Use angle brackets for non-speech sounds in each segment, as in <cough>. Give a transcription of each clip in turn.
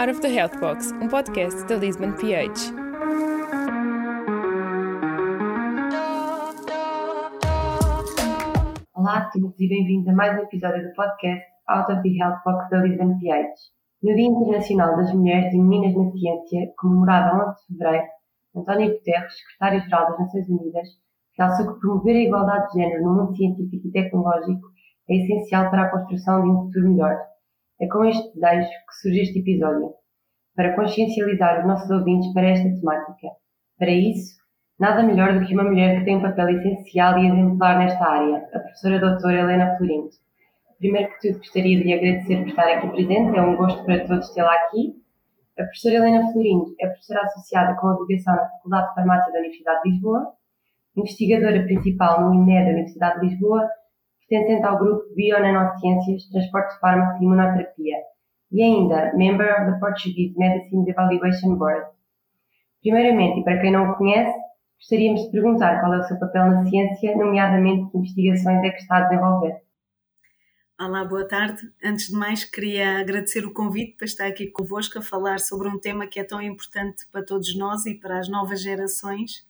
Out of the Health Box, um podcast da Lisbon PH. Olá a todos e bem-vindos a mais um episódio do podcast Out of the Health Box da Lisbon PH. No Dia Internacional das Mulheres e Meninas na Ciência, comemorado a 11 de fevereiro, António Guterres, secretário-geral das Nações Unidas, realçou que promover a igualdade de género no mundo científico e tecnológico é essencial para a construção de um futuro melhor. É com este desejo que surge este episódio, para consciencializar os nossos ouvintes para esta temática. Para isso, nada melhor do que uma mulher que tem um papel essencial e exemplar nesta área, a professora doutora Helena Florinto. Primeiro que tudo, gostaria de lhe agradecer por estar aqui presente, é um gosto para todos tê-la aqui. A professora Helena Florinto é professora associada com educação na Faculdade de Farmácia da Universidade de Lisboa, investigadora principal no INE da Universidade de Lisboa pertencente ao grupo Bionanociências, Transporte de Fármacos e Imunoterapia, e ainda Member of the Portuguese Medicine Evaluation Board. Primeiramente, e para quem não o conhece, gostaríamos de perguntar qual é o seu papel na ciência, nomeadamente que investigações é que está a desenvolver. Olá, boa tarde. Antes de mais, queria agradecer o convite para estar aqui convosco a falar sobre um tema que é tão importante para todos nós e para as novas gerações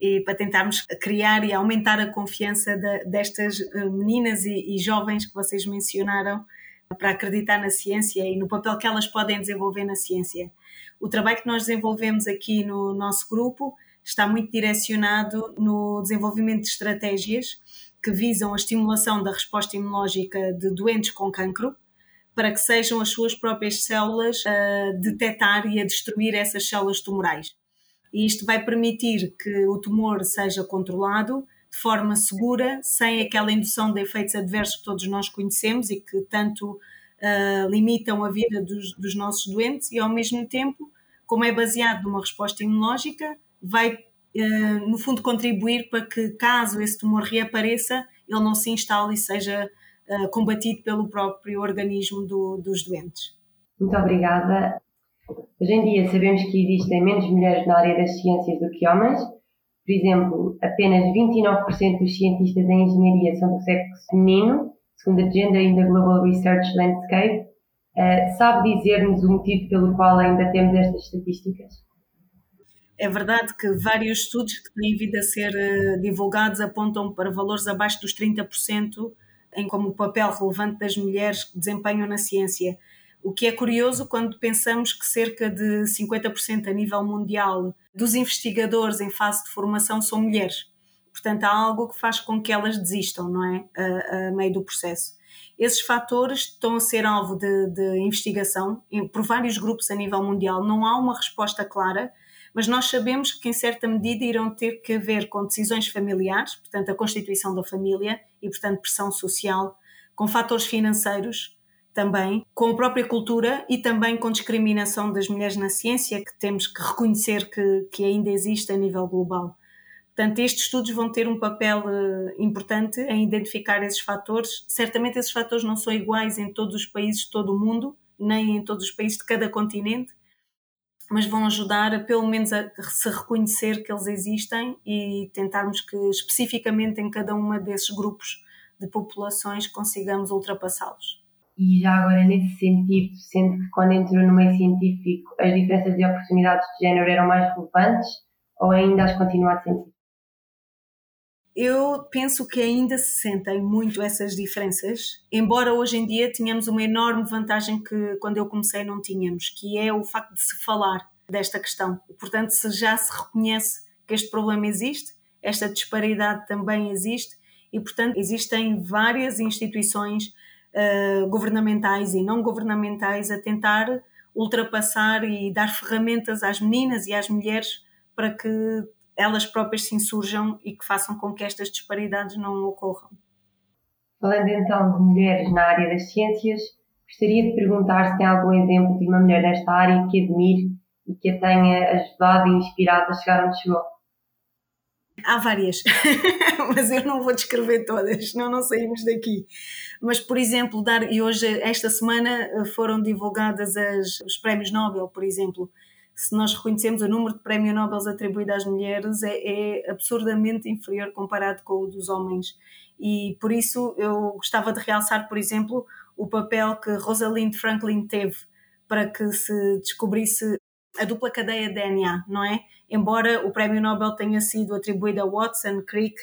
e para tentarmos criar e aumentar a confiança de, destas eh, meninas e, e, jovens que vocês mencionaram para acreditar na ciência e no papel que elas podem desenvolver na ciência. O trabalho que nós desenvolvemos aqui no nosso grupo está muito direcionado no desenvolvimento de estratégias que visam a estimulação da resposta imunológica de doentes com cancro, para que sejam as suas próprias células a detectar e a destruir essas células tumorais e isto vai permitir que o tumor seja controlado de forma segura, sem aquela indução de efeitos adversos que todos nós conhecemos e que tanto uh, limitam a vida dos, dos, nossos doentes, e ao mesmo tempo, como é baseado numa resposta imunológica, vai, uh, no fundo, contribuir para que, caso esse tumor reapareça, ele não se instale e seja uh, combatido pelo próprio organismo do, dos doentes. Muito obrigada. Hoje em dia sabemos que existem menos mulheres na área das ciências do que homens. Por exemplo, apenas 29% dos cientistas em engenharia são do sexo feminino, segundo a Gender in the Global Research Landscape. Uh, sabe dizer-nos o motivo pelo qual ainda temos estas estatísticas? É verdade que vários estudos que têm vindo a ser uh, divulgados apontam para valores abaixo dos 30% em como o papel relevante das mulheres que desempenham na ciência. O que é curioso quando pensamos que cerca de 50% a nível mundial dos investigadores em fase de formação são mulheres. Portanto, há algo que faz com que elas desistam, não é? A, a meio do processo. Esses fatores estão a ser alvo de, de investigação por vários grupos a nível mundial. Não há uma resposta clara, mas nós sabemos que, em certa medida, irão ter que ver com decisões familiares, portanto, a constituição da família e, portanto, pressão social, com fatores financeiros, também com a própria cultura e também com discriminação das mulheres na ciência, que temos que reconhecer que, que ainda existe a nível global. Portanto, estes estudos vão ter um papel uh, importante em identificar esses fatores. Certamente esses fatores não são iguais em todos os países de todo o mundo, nem em todos os países de cada continente, mas vão ajudar a, pelo menos a se reconhecer que eles existem e tentarmos que especificamente em cada uma desses grupos de populações consigamos ultrapassá-los. E já agora, nesse sentido, sendo que quando entrou no meio científico as diferenças de oportunidades de género eram mais relevantes ou ainda as continua a sentir? Eu penso que ainda se sentem muito essas diferenças, embora hoje em dia tenhamos uma enorme vantagem que quando eu comecei não tínhamos, que é o facto de se falar desta questão. Portanto, se já se reconhece que este problema existe, esta disparidade também existe e, portanto, existem várias instituições uh, governamentais e não governamentais a tentar ultrapassar e dar ferramentas às meninas e às mulheres para que elas próprias se insurjam e que façam com que estas disparidades não ocorram. Falando então de mulheres na área das ciências, gostaria de perguntar se tem algum exemplo de uma mulher nesta área que admire e que a tenha ajudado e inspirado a chegar onde chegou. Há várias, <laughs> mas eu não vou descrever todas, senão não saímos daqui. Mas, por exemplo, dar, e hoje, esta semana, eh, foram divulgadas as, os prémios Nobel, por exemplo. Se nós reconhecemos o número de prémios Nobel atribuído às mulheres, é, é absurdamente inferior comparado com o dos homens. E por isso eu gostava de realçar, por exemplo, o papel que Rosalind Franklin teve para que se descobrisse a dupla cadeia DNA, não é? Embora o prémio Nobel tenha sido atribuído a Watson, Crick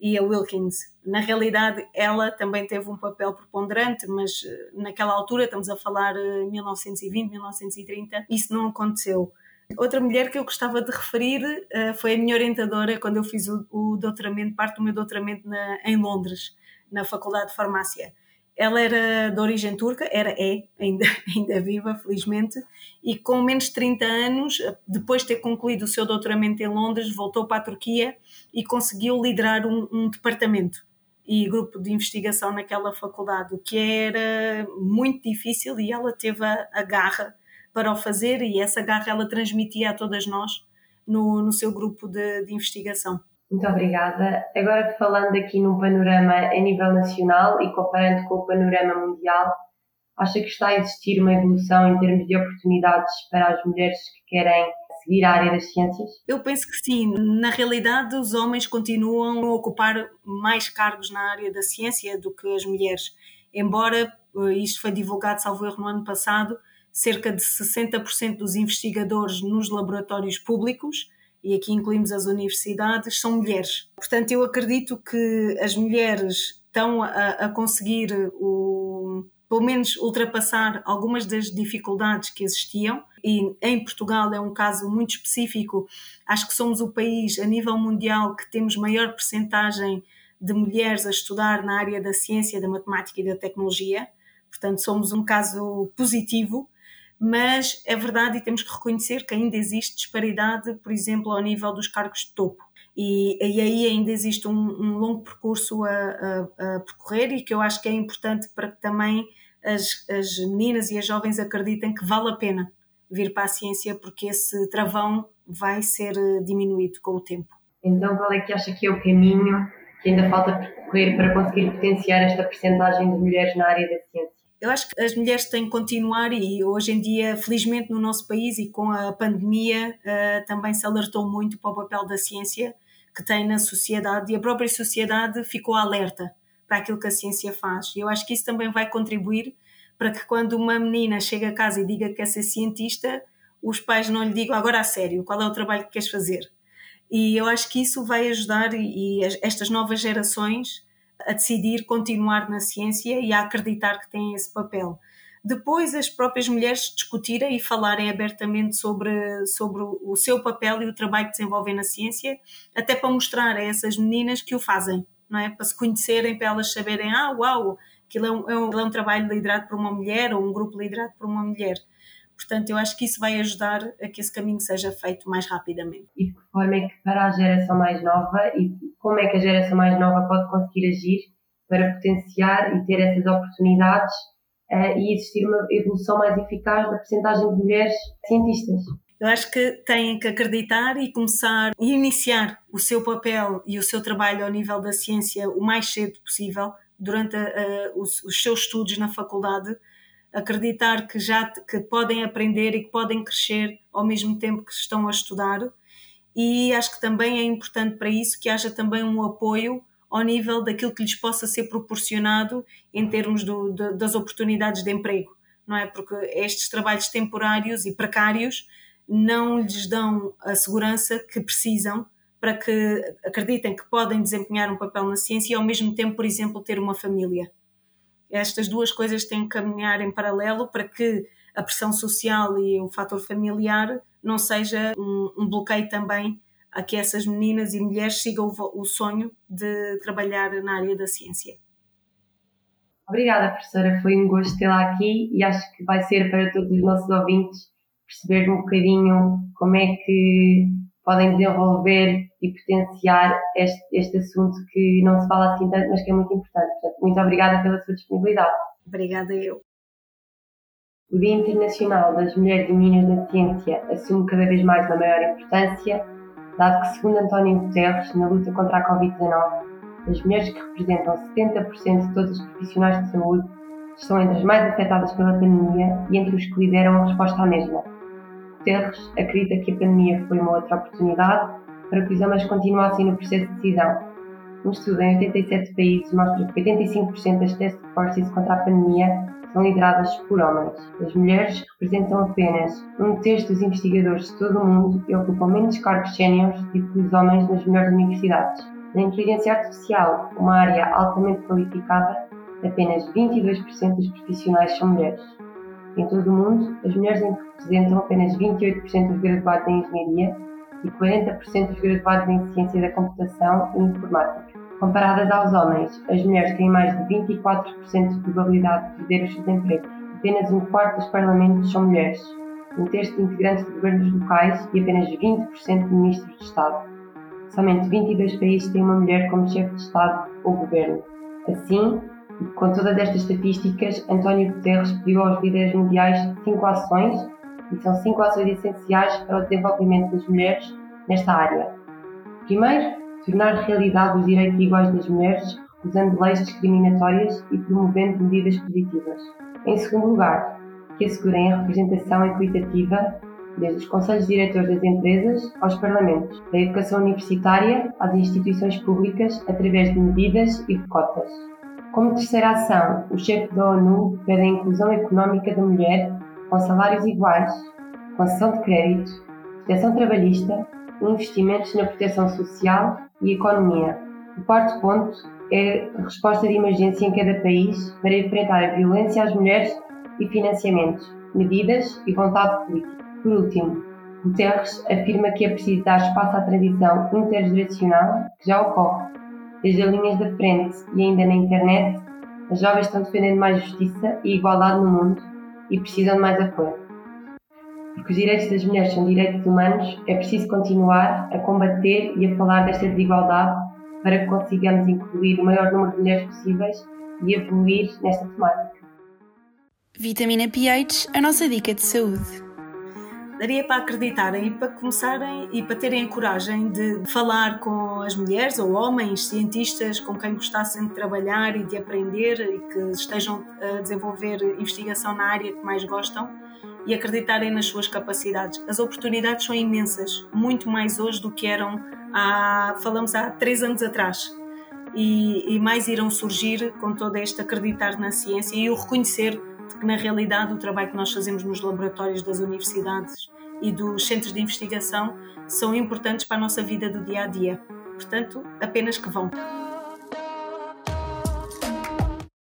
e a Wilkins. Na realidade, ela também teve um papel preponderante, mas eh, naquela altura, estamos a falar 1920, eh, 1930, isso não aconteceu. Outra mulher que eu gostava de referir uh, foi a minha orientadora quando eu fiz o, o doutoramento, parte do meu doutoramento na, em Londres, na Faculdade de Farmácia. Ela era de origem turca, era é, ainda, <laughs> ainda viva, felizmente, e com menos de 30 anos, depois de ter concluído o seu doutoramento em Londres, voltou para a Turquia e conseguiu liderar um, um departamento e grupo de investigação naquela faculdade, o que era muito difícil e ela teve a, a garra para o fazer e essa garra ela transmitia a todas nós no, no seu grupo de, de investigação. Muito obrigada. Agora falando aqui num panorama a nível nacional e comparando com o panorama mundial, acha que está a existir uma evolução em termos de oportunidades para as mulheres que querem seguir a área das ciências? Eu penso que sim. Na realidade, os homens continuam a ocupar mais cargos na área da ciência do que as mulheres. Embora eh, isto foi divulgado, salvo erro, no ano passado, cerca de 60% dos investigadores nos laboratórios públicos e aqui incluímos as universidades, são mulheres. Portanto, eu acredito que as mulheres estão a, a conseguir o, pelo menos ultrapassar algumas das dificuldades que existiam. E em Portugal é um caso muito específico. Acho que somos o país a nível mundial que temos maior percentagem de mulheres a estudar na área da ciência, da matemática e da tecnologia. Portanto, somos um caso positivo mas é verdade e temos que reconhecer que ainda existe disparidade, por exemplo, ao nível dos cargos de topo. E, e aí ainda existe um, um longo percurso a, a, a, percorrer e que eu acho que é importante para que também as, as meninas e as jovens acreditem que vale a pena vir para a ciência porque esse travão vai ser eh, diminuído com o tempo. Então qual é que acha que é o caminho que ainda falta percorrer para conseguir potenciar esta percentagem de mulheres na área da ciência? Eu acho que as mulheres têm que continuar e hoje em dia, felizmente no nosso país e com a pandemia, uh, também se alertou muito para o papel da ciência que tem na sociedade e a própria sociedade ficou alerta para aquilo que a ciência faz. E eu acho que isso também vai contribuir para que quando uma menina chega a casa e diga que quer ser cientista, os pais não lhe digam agora a sério, qual é o trabalho que queres fazer. E eu acho que isso vai ajudar e, e estas novas gerações a decidir continuar na ciência e a acreditar que têm esse papel. Depois, as próprias mulheres discutirem e falarem abertamente sobre, sobre o seu papel e o trabalho que desenvolvem na ciência, até para mostrar a essas meninas que o fazem, não é? Para se conhecerem, para elas saberem, ah, uau, aquilo é um, é um, é um trabalho liderado por uma mulher ou um grupo liderado por uma mulher. Portanto, eu acho que isso vai ajudar a que esse caminho seja feito mais rapidamente. E de que forma é que para a geração mais nova e como é que a geração mais nova pode conseguir agir para potenciar e ter essas oportunidades uh, e existir uma evolução mais eficaz da percentagem de mulheres cientistas? Eu acho que têm que acreditar e começar a iniciar o seu papel e o seu trabalho ao nível da ciência o mais cedo possível durante uh, os, os seus estudos na faculdade acreditar que já que podem aprender e que podem crescer ao mesmo tempo que estão a estudar e acho que também é importante para isso que haja também um apoio ao nível daquilo que lhes possa ser proporcionado em termos do, de, das oportunidades de emprego, não é? Porque estes trabalhos temporários e precários não lhes dão a segurança que precisam para que acreditem que podem desempenhar um papel na ciência e ao mesmo tempo, por exemplo, ter uma família. Estas duas coisas têm que caminhar em paralelo para que a pressão social e o fator familiar não seja um, um bloqueio também a que essas meninas e mulheres sigam o, o sonho de trabalhar na área da ciência. Obrigada, professora. Foi um gosto tê-la aqui e acho que vai ser para todos os nossos ouvintes perceber um bocadinho como é que podem desenvolver e potenciar este, este assunto que não se fala assim tanto, mas que é muito importante. Portanto, muito obrigada pela sua disponibilidade. Obrigada eu. O Dia Internacional das Mulheres e Meninas na Ciência assume cada vez mais uma maior importância, dado que, segundo António Guterres, na luta contra a Covid-19, as mulheres que representam 70% de todos os profissionais de saúde estão entre as mais afetadas pela pandemia e entre os que lideram a resposta à mesma Guterres acredita que a pandemia foi uma outra oportunidade para que os homens continuassem no processo de decisão. Um estudo em 87 países mostra que 85% das task forces contra a pandemia são lideradas por homens. As mulheres representam apenas um terço dos investigadores de todo o mundo e ocupam menos cargos séniores do que os homens nas melhores universidades. Na inteligência artificial, uma área altamente qualificada, apenas 22% dos profissionais são mulheres. Em todo o mundo, as mulheres representam apenas 28% dos graduados em engenharia e 40% dos graduados em ciência da computação e informática. Comparadas aos homens, as mulheres têm mais de 24% de probabilidade de perder os seus empregos. Apenas um quarto dos parlamentos são mulheres, um terço de integrantes de governos locais e apenas 20% de ministros de Estado. Somente 22 países têm uma mulher como chefe de Estado ou governo. Assim, com todas estas estatísticas, António Guterres pediu aos líderes mundiais cinco ações, e são cinco ações essenciais para o desenvolvimento das mulheres nesta área. Primeiro, tornar realidade os direitos iguais das mulheres, usando leis discriminatórias e promovendo medidas positivas. Em segundo lugar, que assegurem a representação equitativa desde os conselhos diretores das empresas aos parlamentos, da educação universitária às instituições públicas através de medidas e de cotas. Como terceira ação, o chefe da ONU pede a inclusão económica da mulher com salários iguais, concessão de crédito, proteção trabalhista, investimentos na proteção social e economia. O quarto ponto é a resposta de emergência em cada país para enfrentar a violência às mulheres e financiamentos, medidas e vontade política. Por último, Guterres afirma que é preciso dar espaço à transição intergeracional que já ocorre. Desde as linhas da frente e ainda na internet, as jovens estão defendendo mais justiça e igualdade no mundo e precisam de mais apoio porque os direitos das mulheres são direitos humanos, é preciso continuar a combater e a falar desta desigualdade para que consigamos incluir o maior número de mulheres possíveis e evoluir nesta temática. Vitamina pH, a nossa dica de saúde. Daria para acreditarem e para começarem e para terem a coragem de falar com as mulheres ou homens cientistas com quem gostassem de trabalhar e de aprender e que estejam a desenvolver investigação na área que mais gostam e acreditarem nas suas capacidades. As oportunidades são imensas, muito mais hoje do que eram há, falamos há três anos atrás. E, e mais irão surgir com todo este acreditar na ciência e o reconhecer que na realidade o trabalho que nós fazemos nos laboratórios das universidades e dos centros de investigação são importantes para a nossa vida do dia a dia. Portanto, apenas que vão.